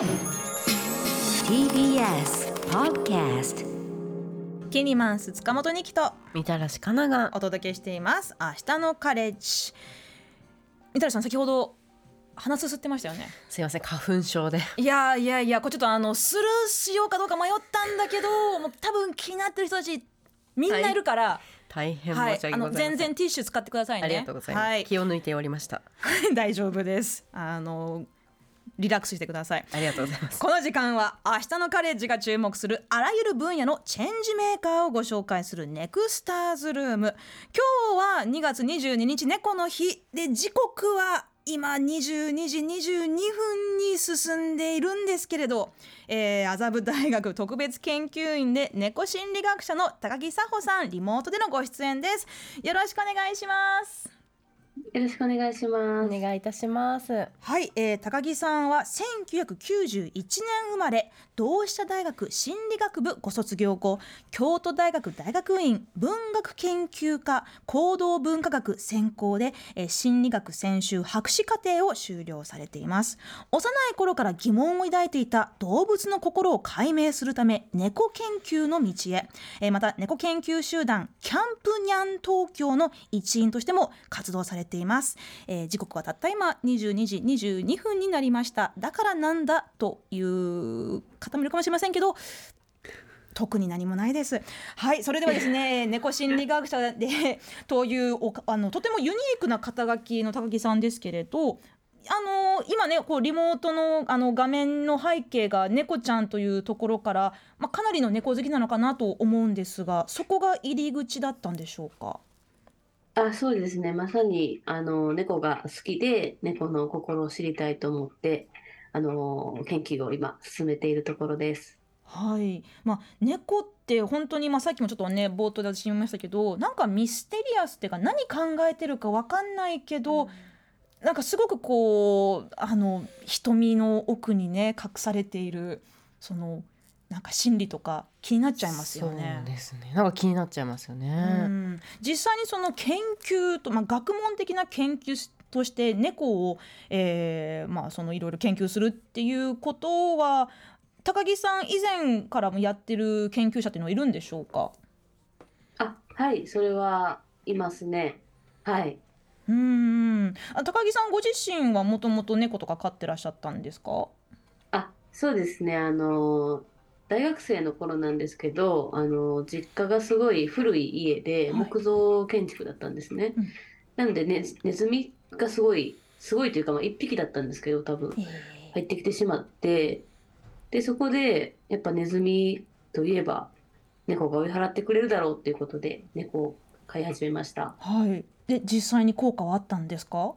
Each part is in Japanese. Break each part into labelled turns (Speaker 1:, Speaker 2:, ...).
Speaker 1: TBS Podcast
Speaker 2: キニマンス塚本二木と
Speaker 3: みたらしかなが
Speaker 2: お届けしています。明日のカレッジ。みたらしさん先ほど鼻すすってましたよね。
Speaker 3: すいません花粉症で。
Speaker 2: いやいやいやこれちょっとあのスルーしようかどうか迷ったんだけどもう多分気になってる人たちみんないるから、
Speaker 3: 大変
Speaker 2: はい
Speaker 3: 申し訳
Speaker 2: あの
Speaker 3: ございません、
Speaker 2: 全然ティッシュ使ってくださいね。
Speaker 3: ありがとうございます、
Speaker 2: はい、
Speaker 3: 気を抜いておりました。
Speaker 2: 大丈夫です。あのリラックスしてください。
Speaker 3: ありがとうございます。
Speaker 2: この時間は明日のカレッジが注目するあらゆる分野のチェンジメーカーをご紹介するネクスターズルーム。今日は2月22日猫の日。で時刻は今22時22分に進んでいるんですけれど、えー、麻布大学特別研究員で猫心理学者の高木佐穂さんリモートでのご出演です。よろしくお願いします
Speaker 4: よろしくお願いしま
Speaker 3: お
Speaker 4: す。
Speaker 3: 願いいたします
Speaker 2: はい、えー、高木さんは1991年生まれ同志社大学心理学部ご卒業後京都大学大学院文学研究科行動文化学専攻で、え心理学専修博士課程を修了されています。幼い頃から疑問を抱いていた動物の心を解明するため猫研究の道へ、えまた猫研究集団キャンプニャン東京の一員としても活動されています、え時刻はたった今22時22分になりました。だからなんだという方もいるかもしれませんけど特に何もないです。はい、それではですね、猫心理学者でというおあのとてもユニークな肩書きの高木さんですけれど。あの今ねこうリモートのあの画面の背景が猫ちゃんというところから、まあ、かなりの猫好きなのかなと思うんですがそこが入り口だったんでしょうか？
Speaker 4: あ、そうですね。まさに、あの、猫が好きで、猫の心を知りたいと思って、あの、研究を今進めているところです。
Speaker 2: はい、まあ、猫って本当に、まあ、さっきもちょっとね冒頭で私言いましたけどなんかミステリアスっていうか何考えてるか分かんないけど、なんかすごくこうあの瞳の奥にね隠されているそのなんか心理とか気になっちゃいますよね。
Speaker 3: そう。ですね。なんか気になっちゃいますよ
Speaker 2: う
Speaker 3: ね、
Speaker 2: ん。実際にその研究と、まあ、学問的な研究として猫を、えーまあ、そのいろいろ研究するっていうことは高木さん以前からもやってる研究者っていうのはいるんでしょうか？
Speaker 4: あ、はい、それはいますね。はい。
Speaker 2: うーんあ高木さんご自身はもともと猫とか飼ってらっしゃったんですか？
Speaker 4: あ、そうですね。あの、大学生の頃なんですけど、あの、実家がすごい古い家で
Speaker 2: はい
Speaker 4: 木造建築だったんですね。
Speaker 2: うん
Speaker 4: なんでね、ネズミがすごい、すごいというか、まあ、一匹だったんですけど、多分。入ってきてしまって。でそこでやっぱネズミといえば猫が追い払ってくれるだろうっていうことで猫を飼い始めました。
Speaker 2: はい。で実際に効果はあったんですか？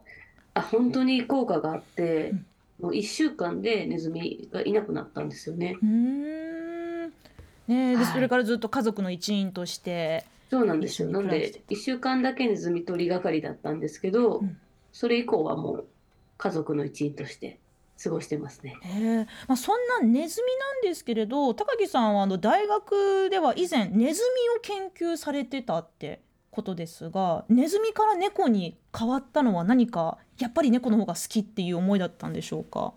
Speaker 4: あ本当に効果があって、
Speaker 2: うん。
Speaker 4: もう1週間でネズミがいなくなったんですよね。
Speaker 2: うーん。ねえ。で
Speaker 4: はい。
Speaker 2: それからずっと家族の一員として
Speaker 4: そうなんですよ。なんで1週間だけネズミ取りがかりだったんですけど、
Speaker 2: うん。
Speaker 4: それ以降はもう家族の一員として過ごしてますね。
Speaker 2: へえまあ、そんなネズミなんですけれど高木さんはあの大学では以前ネズミを研究されてたってことですがネズミから猫に変わったのは何かやっぱり猫の方が好きっていう思いだったんでしょうか？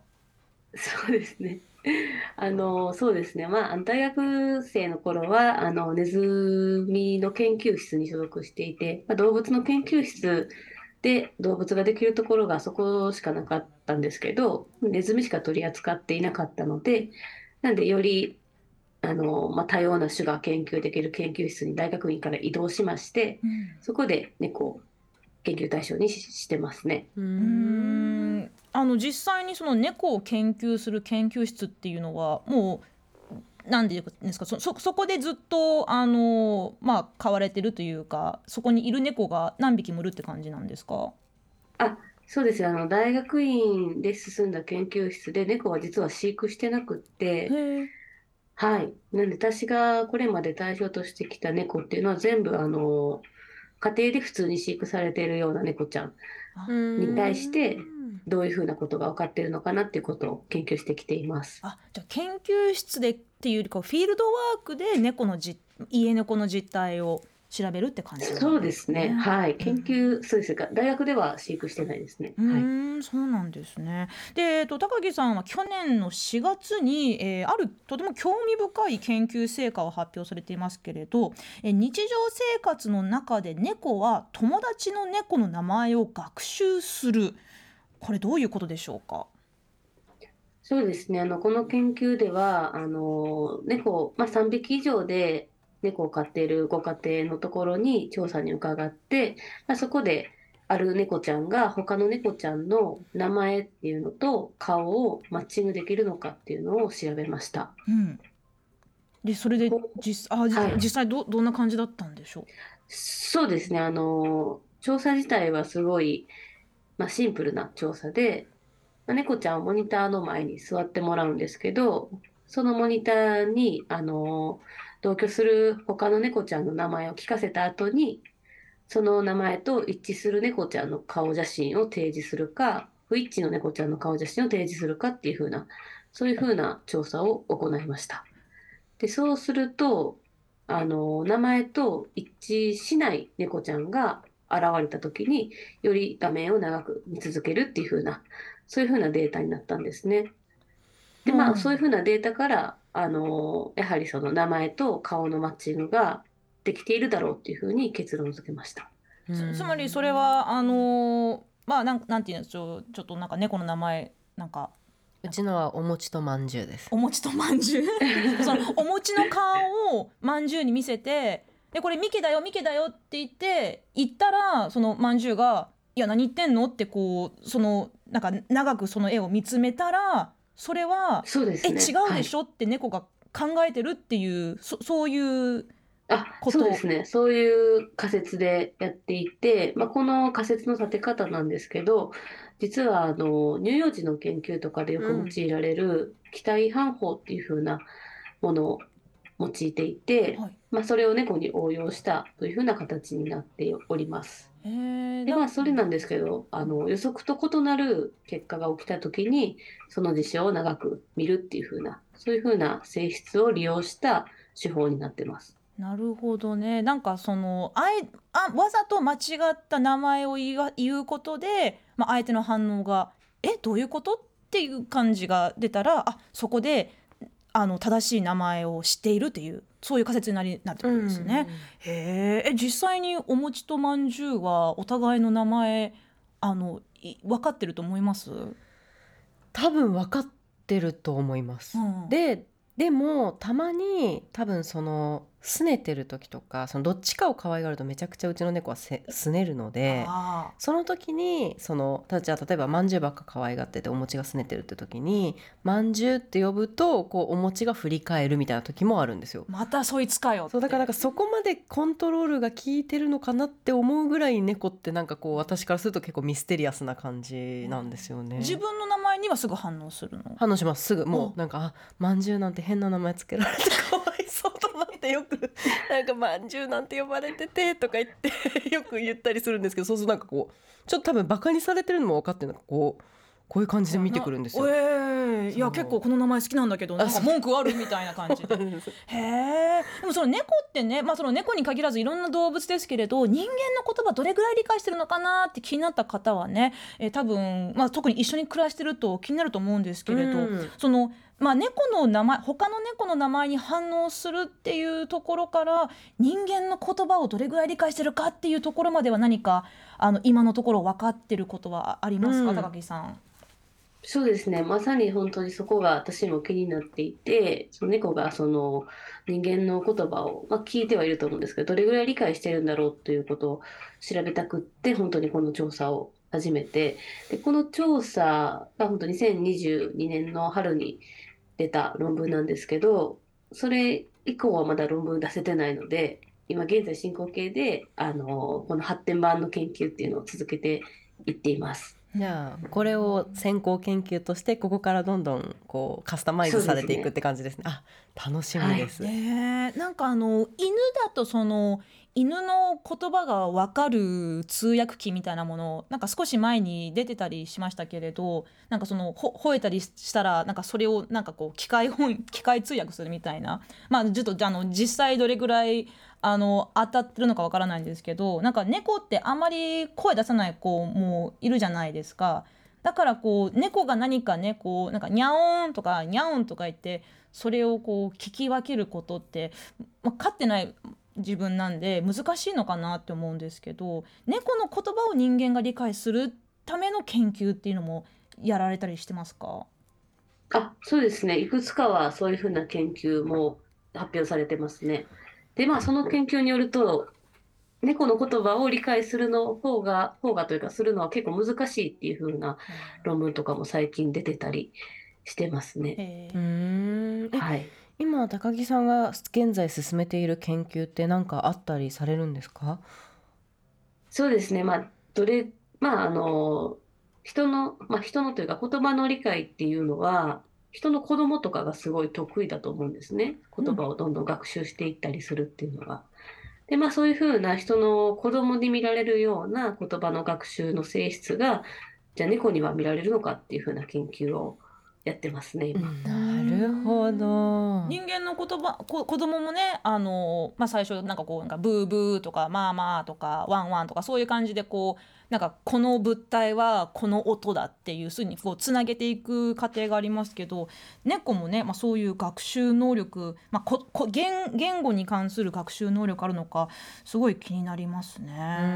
Speaker 4: そうですね。あの、そうですね。まあ、大学生の頃は、あの、ネズミの研究室に所属していて、まあ、動物の研究室で動物ができるところがそこしかなかったんですけど、ネズミしか取り扱っていなかったので、なんで、より、あの、まあ、多様な種が研究できる研究室に大学院から移動しまして、そこで猫を研究対象にししてますね。
Speaker 3: う
Speaker 2: うーんあの実際にその猫を研究する研究室っていうのはもう何て言うんですかそそそこでずっとあのまあ飼われてるというかそこにいる猫が何匹もいるって感じなんですか？
Speaker 4: あ、そうですよ。あの、大学院で進んだ研究室で猫は実は飼育してなくって、はい。なんで私がこれまで対象としてきた猫っていうのは全部あの、家庭で普通に飼育されているような猫ちゃん、に対してどういうふうなことが分かっているのかなっていうことを研究してきています。
Speaker 2: あじゃあ研究室でっていうよりかはフィールドワークで猫のじ家猫の実態を調べるって感じなん
Speaker 4: そうですね。はい。
Speaker 2: うん
Speaker 4: 研究、そうですが、大学では飼育してないですね。
Speaker 2: う
Speaker 4: はい。
Speaker 2: そうなんですね。で、えっと、高木さんは去年の4月に、えーあるとても興味深い研究成果を発表されていますけれど、えー日常生活の中で猫は友達の猫の名前を学習する。これどういうことでしょうか？
Speaker 4: そうですね。あの、この研究では、あの、猫、まあ、3匹以上で猫を飼っているご家庭のところに調査に伺って、まあ、そこで、ある猫ちゃんが他の猫ちゃんの名前っていうのと顔をマッチングできるのかっていうのを調べました。
Speaker 2: うん。で、それで実あ、じ
Speaker 4: はい
Speaker 2: 実際どどんな感じだったんでしょ
Speaker 4: そうですね。あの、調査自体はすごい、まあ、シンプルな調査で、まあ猫ちゃんをモニターの前に座ってもらうんですけど、そのモニターに、あの、同居する他の猫ちゃんの名前を聞かせた後に、その名前と一致する猫ちゃんの顔写真を提示するか、不一致の猫ちゃんの顔写真を提示するかっていう風な、そういう風な調査を行いました。で、そうすると、あの、名前と一致しない猫ちゃんが現れた時に、より画面を長く見続けるっていう風な、そういう風なデータになったんですね。で、まあ、
Speaker 2: うん
Speaker 4: そういう風なデータから、あの、やはりその名前と顔のマッチングができているだろうっていう風に結論付けました。
Speaker 2: う。つつまりそれはあのーまあなんなんていうんでしょう。ちょっとなんか猫の名前なんか
Speaker 3: うちのはお餅とまんじゅうです。
Speaker 2: お餅とまんじゅう そのお餅の顔をまんじゅうに見せてでこれミケだよミケだよって言って言ったらそのまんじゅうが「いや何言ってんの?」ってこうそのなんか長くその絵を見つめたらそれは「え
Speaker 4: そうですね。
Speaker 2: 違うでしょ?」って猫が考えてるっていうそそういう
Speaker 4: あ、
Speaker 2: こと？
Speaker 4: そうですね。そういう仮説でやっていて、まあ、この仮説の立て方なんですけど、実はあの乳幼児の研究とかでよく用いられる期待反法っていう風なものを用いていて、
Speaker 2: はい
Speaker 4: まあ、それを猫に応用したという風な形になっております。
Speaker 2: え
Speaker 4: で、
Speaker 2: な
Speaker 4: まあ、それなんですけど、あの予測と異なる結果が起きたときに、その事象を長く見るっていう風な、そういう風な性質を利用した手法になってます。
Speaker 2: なるほどね。なんかそのあえあわざと間違った名前を言わ言うことで、まあ、相手の反応が「えどういうこと?」っていう感じが出たらあそこであの正しい名前を知っているっていうそういう仮説になりなってくるんですね。へーえ実際にお餅とまんじゅうはお互いの名前あのい分かってると思います、
Speaker 3: 多分分かってると思います。
Speaker 2: うん
Speaker 3: ででもたまに多分その拗ねてる時とかそのどっちかを可愛がるとめちゃくちゃうちの猫はせ拗ねるので
Speaker 2: あ
Speaker 3: その時にそのたじゃあ例えばまんじゅうばっか可愛がっててお餅が拗ねてるって時にまんじゅうって呼ぶとこうお餅が振り返るみたいな時もあるんですよ。
Speaker 2: ー。またそいつかよ
Speaker 3: そうだからなんかそこまでコントロールが効いてるのかなって思うぐらい猫ってなんかこう私からすると結構ミステリアスな感じなんですよね。
Speaker 2: 自分の名前にはすぐ反応するの？
Speaker 3: 反応します。すぐも
Speaker 2: お
Speaker 3: うなんかあまんじゅうなんて変な名前つけられてかわいそうだなってよくなんかまんじゅうなんて呼ばれててとか言って よく言ったりするんですけどそうするとなんかこうちょっと多分バカにされてるのも分かってなんかこうこういう感じで見てくるんですよ。
Speaker 2: ええいや結構この名前好きなんだけどなんか文句あるみたいな感じで。へえでもその猫ってねまあその猫に限らずいろんな動物ですけれど人間の言葉どれぐらい理解してるのかなって気になった方はね、えー多分まあ特に一緒に暮らしてると気になると思うんですけれど、
Speaker 3: うん。
Speaker 2: そのまあ猫の名前他の猫の名前に反応するっていうところから人間の言葉をどれぐらい理解してるかっていうところまでは何かあの今のところ分かってることはありますか、
Speaker 3: うん
Speaker 2: 高木さん？
Speaker 4: そうですね。まさに本当にそこが私も気になっていて、その猫がその人間の言葉を、まあ、聞いてはいると思うんですけど、どれぐらい理解してるんだろうということを調べたくって、本当にこの調査を始めて、で、この調査が本当2022年の春に出た論文なんですけど、それ以降はまだ論文出せてないので、今現在進行形で、あの、この発展版の研究っていうのを続けていっています。
Speaker 3: じゃあこれを先行研究としてここからどんどんこうカスタマイズされていくって感じですね。あ楽しみです。
Speaker 2: ねえなんかあの犬だとその犬の言葉が分かる通訳機みたいなものなんか少し前に出てたりしましたけれどなんかその吠えたりしたらなんかそれをなんかこう機械本機械通訳するみたいなまあちょっとあの実際どれぐらいあの当たってるのかわからないんですけどなんか猫ってあんまり声出さない子もいるじゃないですか。だからこう猫が何かねこうなんかニャオーンとかニャオンとか言ってそれをこう聞き分けることって、まあ、飼ってない自分なんで難しいのかなって思うんですけど猫の言葉を人間が理解するための研究っていうのもやられたりしてますか？
Speaker 4: あ、そうですね。いくつかはそういうふうな研究も発表されてますね。で、まあ、その研究によると、猫の言葉を理解するの方が、方がというか、するのは結構難しいっていうふうな論文とかも最近出てたりしてますね。
Speaker 2: え
Speaker 3: うーんえ
Speaker 4: はい。
Speaker 3: 今高木さんが現在進めている研究って何かあったりされるんですか？
Speaker 4: そうですね。まあ、どれ、まあ、あの、人の、まあ、人のというか言葉の理解っていうのは、人の子供とかがすごい得意だと思うんですね。言葉をどんどん学習していったりするっていうのが。で、まあ、そういうふうな人の子供に見られるような言葉の学習の性質が、じゃあ猫には見られるのかっていうふうな研究をやってますね、今。
Speaker 3: なるほど
Speaker 2: 人間の言葉こ子供もねあの、まあ、最初なんかこうなんかブーブーとかまあまあとかワンワンとかそういう感じでこうなんかこの物体はこの音だっていうふうにこうつなげていく過程がありますけど猫もね、まあ、そういう学習能力、まあ、ここ言言語に関する学習能力あるのかすごい気になりますね。
Speaker 3: うん
Speaker 2: う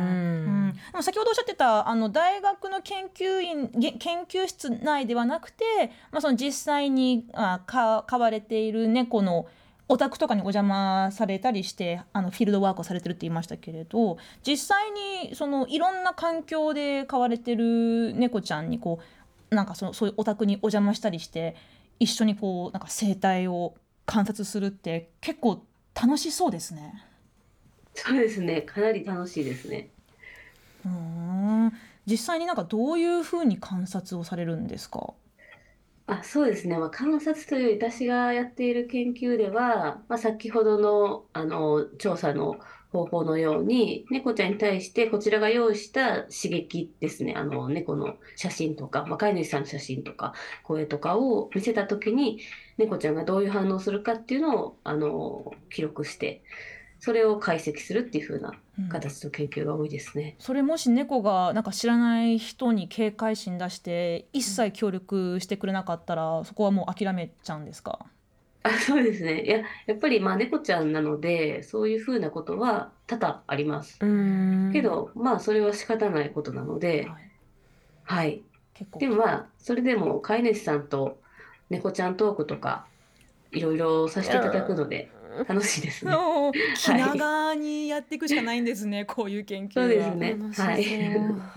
Speaker 2: んでも先ほどおっしゃってたあの大学の研究員げ研究室内ではなくて、まあ、その実際にあか飼われている猫のお宅とかにお邪魔されたりしてあのフィールドワークをされてるって言いましたけれど実際にそのいろんな環境で飼われてる猫ちゃんにこうなんかそのそういうお宅にお邪魔したりして一緒にこうなんか生態を観察するって結構楽しそうですね。
Speaker 4: そうですね。かなり楽しいですね。
Speaker 2: うん実際になんかどういうふうに観察をされるんですか？
Speaker 4: あ、そうですね。まあ、観察という私がやっている研究では、まあ、先ほどの、あの調査の方法のように猫ちゃんに対してこちらが用意した刺激ですね。あの猫の写真とか、まあ、飼い主さんの写真とか声とかを見せたときに猫ちゃんがどういう反応するかっていうのをあの記録してそれを解析するっていう風な
Speaker 2: うん
Speaker 4: 形の研究が多いですね。
Speaker 2: それもし猫がなんか知らない人に警戒心出して一切協力してくれなかったらそこはもう諦めちゃうんですか？
Speaker 4: あ、そうですね。いや、やっぱりまあ猫ちゃんなので、そういうふうなことは多々あります。けど、まあそれは仕方ないことなので、
Speaker 2: はい
Speaker 4: はい。
Speaker 2: 結構
Speaker 4: でもまあ、それでも飼い主さんと猫ちゃんトークとか、いろいろさせていただくので、楽しいですね。
Speaker 2: 気長にやっていくしかないんですね、こういう研究は。
Speaker 4: そうですね。はい。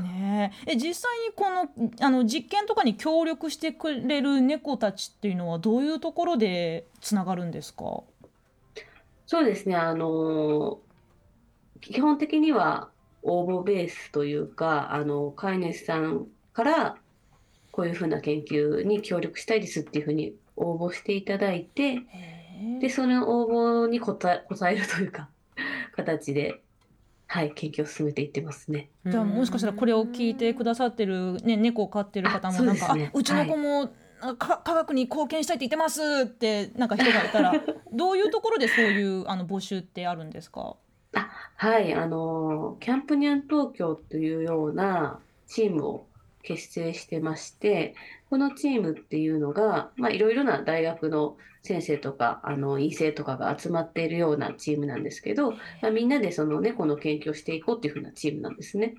Speaker 2: ねえ。え実際にこのあの実験とかに協力してくれる猫たちっていうのはどういうところでつながるんですか？
Speaker 4: そうですね。あの基本的には応募ベースというか、あの、飼い主さんから、こういうふうな研究に協力したいですっていうふうに応募していただいて、で、その応募に答え、答えるというか、形で、はい、研究を進めていってますね。
Speaker 2: じゃあもしかしたらこれを聞いてくださってる、ね、猫を飼ってる方
Speaker 4: あ
Speaker 2: もなんか、
Speaker 4: そうね
Speaker 2: あうちの子も、あか科学に貢献したいって言ってますってなんか人がいたら どういうところでそういうあの募集ってあるんですか？
Speaker 4: はい、あの、キャンプニャン東京というようなチームを結成してまして、このチームっていうのが、まあ、いろいろな大学の先生とか、あの、院生とかが集まっているようなチームなんですけど、まあ、みんなでその猫の研究をしていこうっていうふうなチームなんですね。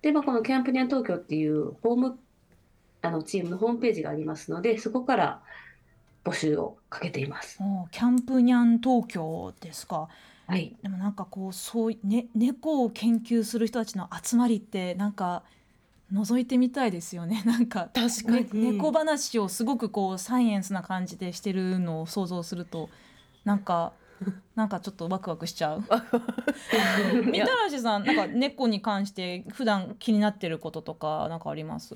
Speaker 4: で、まあ、このキャンプニャン東京っていうホーム、あの、チームのホームページがありますので、そこから募集をかけています。
Speaker 2: おキャンプニャン東京ですか？
Speaker 4: はい。
Speaker 2: でもなんかこうそういね猫を研究する人たちの集まりってなんか覗いてみたいですよね。なんか
Speaker 3: 確かに。
Speaker 2: ね猫話をすごくこうサイエンスな感じでしてるのを想像するとなんか なんかちょっとワクワクしちゃう。みたらしさんなんか猫に関して普段気になってることとかなんかあります？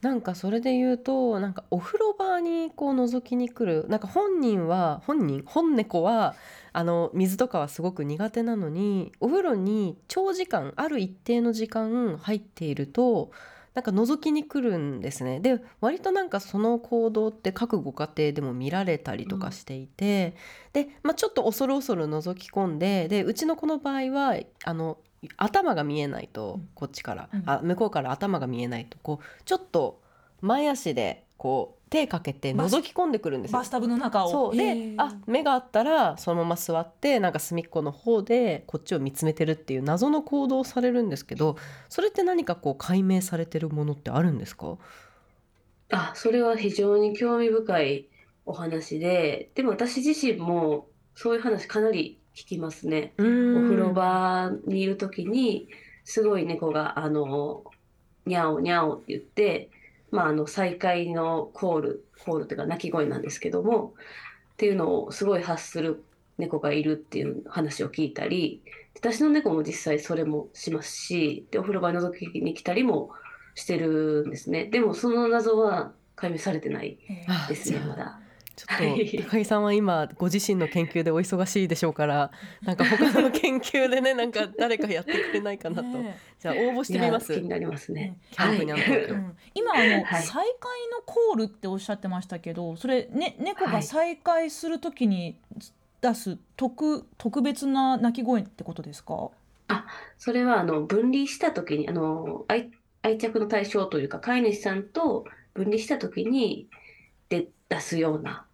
Speaker 3: なんかそれで言うとなんかお風呂場にこう覗きに来るなんか本人は本人本猫はあの水とかはすごく苦手なのにお風呂に長時間ある一定の時間入っているとなんか覗きに来るんですね。で割となんかその行動って各ご家庭でも見られたりとかしていて、で、まあ、ちょっと恐る恐る覗き込んででうちの子の場合はあの頭が見えないとこっちから、
Speaker 2: うん。
Speaker 3: あ向こうから頭が見えないとこうちょっと前足でこう手かけて覗き込んでくるんですよ。
Speaker 2: バス。タブの中を。
Speaker 3: そう。であ目があったらそのまま座ってなんか隅っこの方でこっちを見つめてるっていう謎の行動をされるんですけどそれって何かこう解明されてるものってあるんですか？
Speaker 4: あ、それは非常に興味深いお話で、でも私自身もそういう話かなり聞きますね。
Speaker 3: お
Speaker 4: お風呂場にいるときに、すごい猫が、あの、にゃおにゃおって言って、まあ、あの、再会のコール、コールというか鳴き声なんですけども、っていうのをすごい発する猫がいるっていう話を聞いたり、私の猫も実際それもしますし、で、お風呂場に覗きに来たりもしてるんですね。でも、その謎は解明されてないですね、まだ。
Speaker 3: ちょっと高木さんは今ご自身の研究でお忙しいでしょうからなんか他の研究でね なんか誰かやってくれないかなと。
Speaker 2: ね
Speaker 3: じゃあ応募してみます。
Speaker 4: 気になりますね。
Speaker 3: キャンプにゃんトーク
Speaker 2: うん。今あの、
Speaker 4: はい。
Speaker 2: 再会のコールっておっしゃってましたけどそれ、ね、猫が再会するときに出す特特別な鳴き声ってことですか？
Speaker 4: それはあの分離したときにあの愛愛着の対象というか飼い主さんと分離したときにで出すような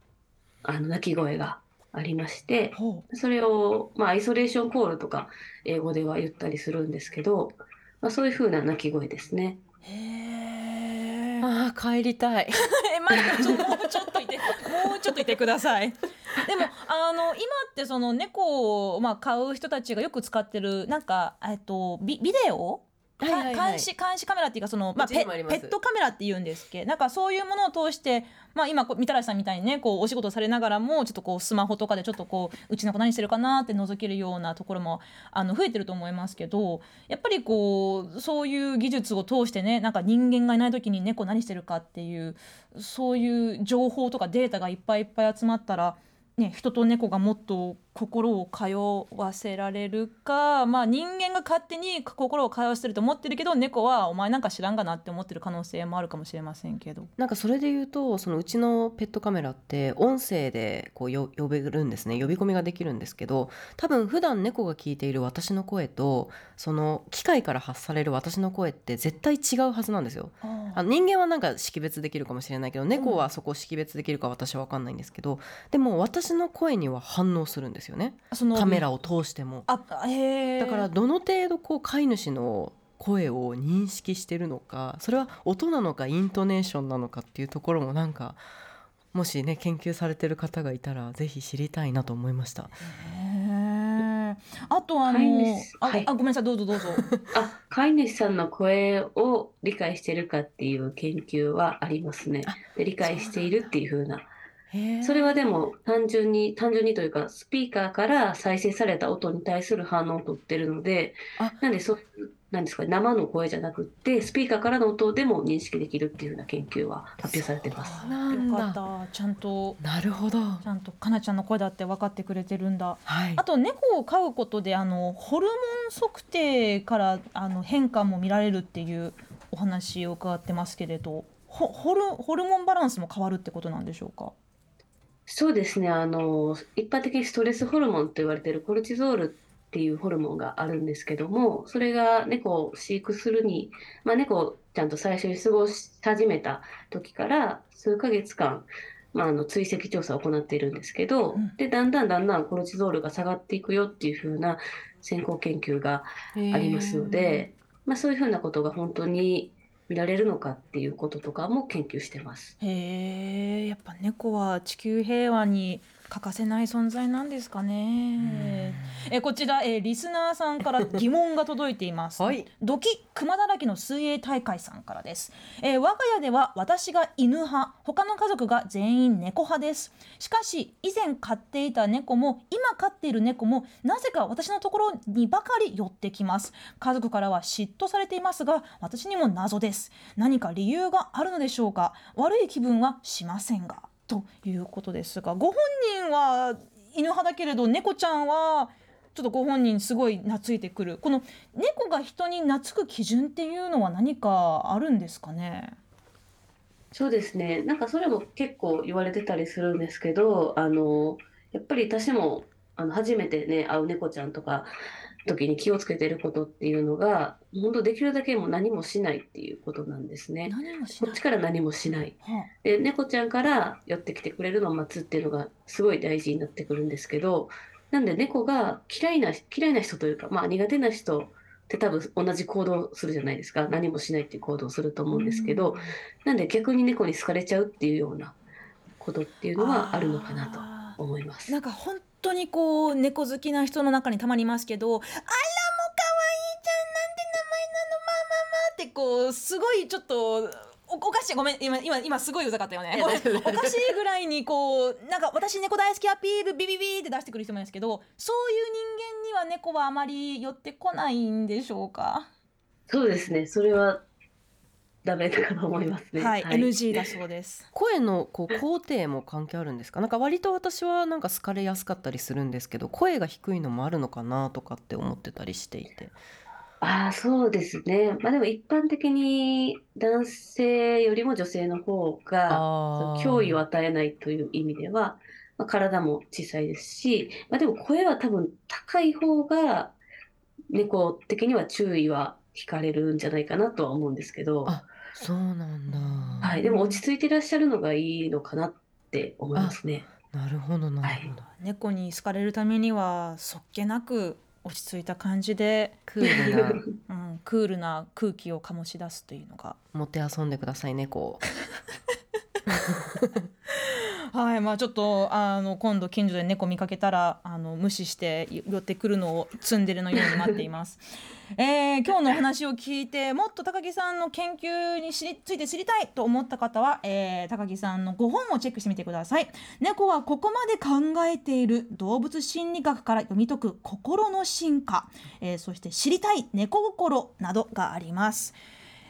Speaker 4: あの鳴き声がありまして
Speaker 2: ほ
Speaker 4: それを、まあ、アイソレーションコールとか英語では言ったりするんですけど、まあ、そういう風な鳴き声ですね。
Speaker 2: うへー
Speaker 3: あー帰りたい
Speaker 2: えまだちょもうちょっといてもうちょっといてください。でもあの今ってその猫をまあ飼う人たちがよく使ってるなんかえっとビビデオ監視監視カメラっていうかその、まあ、ペペットカメラって言うんですけどなんかそういうものを通して、まあ、今こうみたらしさんみたいにねこうお仕事されながらもちょっとこうスマホとかでちょっとこううちの子何してるかなって覗けるようなところもあの増えてると思いますけどやっぱりこうそういう技術を通してねなんか人間がいない時に猫何してるかっていうそういう情報とかデータがいっぱいいっぱい集まったら、ね、人と猫がもっと心を通わせられるか、まあ、人間が勝手に心を通わせてると思ってるけど猫はお前なんか知らんがなって思ってる可能性もあるかもしれませんけど。
Speaker 3: なんかそれで言うとそのうちのペットカメラって音声でこうよ呼べるんですね呼び込みができるんですけど多分普段猫が聞いている私の声とその機械から発される私の声って絶対違うはずなんですよ。あの人間はなんか識別できるかもしれないけど猫はそこを識別できるか私は分かんないんですけどでも私の声には反応するんですよね
Speaker 2: その
Speaker 3: カメラを通しても。
Speaker 2: あへー
Speaker 3: だからどの程度こう飼い主の声を認識してるのかそれは音なのかイントネーションなのかっていうところもなんかもしね研究されてる方がいたらぜひ知りたいなと思いました。
Speaker 2: あとあの、あ
Speaker 4: はい
Speaker 2: あごめんなさいどうぞどうぞ。
Speaker 4: あ、飼い主さんの声を理解してるかっていう研究はありますね
Speaker 3: あ。
Speaker 4: で、理解しているっていう風な。それはでも単純に、単純にというか、スピーカーから再生された音に対する反応を取ってるので
Speaker 3: あ、
Speaker 4: なんでそういう、なんですかね、生の声じゃなくって、スピーカーからの音でも認識できるっていう風な研究は発表されてます。
Speaker 2: よか
Speaker 3: だ
Speaker 2: ったちゃんと
Speaker 3: なるほど。
Speaker 2: ちゃんとかなちゃんの声だって分かってくれてるんだ。
Speaker 3: はい
Speaker 2: あ。と猫を飼うことであのホルモン測定からあの変化も見られるっていうお話を伺ってますけれどホホルホルモンバランスも変わるってことなんでしょうか？
Speaker 4: そうですね。あの、一般的にストレスホルモンと言われているコルチゾールっていうホルモンがあるんですけども、それが猫を飼育するに、まあ、猫をちゃんと最初に過ごし始めた時から数ヶ月間、まあ、あの追跡調査を行っているんですけど、
Speaker 2: うん
Speaker 4: で、だんだんだんだんコルチゾールが下がっていくよっていう風な先行研究がありますので、まあ、そういう風なことが本当に見られるのかっていうこととかも研究してます。
Speaker 2: へえやっぱ猫は地球平和に欠かせない存在なんですかね。えこちら、えーリスナーさんから疑問が届いています。
Speaker 3: はい。
Speaker 2: ドキ熊だらけの水泳大会さんからです、えー我が家では私が犬派他の家族が全員猫派です。しかし以前飼っていた猫も今飼っている猫もなぜか私のところにばかり寄ってきます。家族からは嫉妬されていますが私にも謎です。何か理由があるのでしょうか。悪い気分はしませんがということですがご本人は犬派だけれど猫ちゃんはちょっとご本人すごい懐いてくるこの猫が人に懐く基準っていうのは何かあるんですかね？
Speaker 4: そうですね。なんかそれも結構言われてたりするんですけど、あの、やっぱり私も、あの、初めてね、会う猫ちゃんとか、時に気をつけてることっていうのが、本当できるだけもう何もしないっていうことなんですね。
Speaker 2: 何もしない
Speaker 4: こっちから何もしない。
Speaker 2: は
Speaker 4: で、猫ちゃんから寄ってきてくれるのを待つっていうのがすごい大事になってくるんですけど、なんで猫が嫌いな、嫌いな人というか、まあ苦手な人って多分同じ行動するじゃないですか。何もしないっていう行動をすると
Speaker 2: あ
Speaker 4: 思うんですけど、なんで逆に猫に好かれちゃうっていうようなことっていうのはあるのかな
Speaker 2: あ
Speaker 4: と思います
Speaker 2: ー。なんか本当にこう猫好きな人の中にたまにいますけど「あらもう可愛いじゃんなんて名前なのまあまあまあ」ってこうすごいちょっとおおかしい。ごめん。今今今すごいうざかったよね。おかしいぐらいにこうなんか私猫大好きアピールビビビって出してくる人もいますけどそういう人間には猫はあまり寄ってこないんでしょうか、
Speaker 4: そうですね。それはダメかと思いますね。
Speaker 2: はい、NG だそうです。
Speaker 3: 声のこう高低も関係あるんですか？なんか割と私はなんか好かれやすかったりするんですけど声が低いのもあるのかなとかって思ってたりしていて。
Speaker 4: ああ、そうですね。まあでも一般的に男性よりも女性の方が、脅威を与えないという意味では、まあ、体も小さいですし、まあ、でも声は多分高い方が猫的には注意は惹かれるんじゃないかなとは思うんですけど、
Speaker 3: あそうなんだ、
Speaker 4: はい、でも落ち着いていらっしゃるのがいいのかなって思いますね。
Speaker 3: なるほどなるほど、
Speaker 2: 猫に好かれるためにはそっけなく落ち着いた感じで、
Speaker 3: クールな。
Speaker 2: うん、クールな空気を醸し出すというのが。
Speaker 3: もてあそんでください猫を
Speaker 2: はいまあちょっとあの今度近所で猫見かけたらあの無視して寄ってくるのをツンデレのように待っています、えー今日のお話を聞いてもっと高木さんの研究について知りたいと思った方は、えー高木さんの5本をチェックしてみてください。猫はここまで考えている動物心理学から読み解く心の進化、えーそして知りたい猫心などがあります。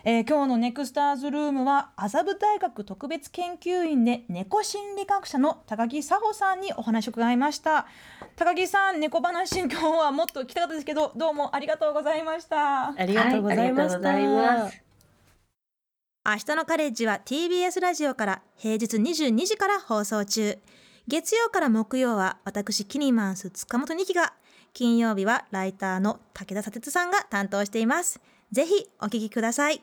Speaker 2: えー今日のネクスターズルームは麻布大学特別研究員で猫心理学者の高木佐穂さんにお話を伺いました。高木さん猫話今日はもっと聞きたかったですけどどうもありがとうございました。
Speaker 3: ありがとうございました、
Speaker 4: はい
Speaker 2: 明日のカレッジは TBS ラジオから平日22時から放送中。月曜から木曜は私キニマンス塚本二希が金曜日はライターの武田砂鉄さんが担当しています。ぜひお聞きください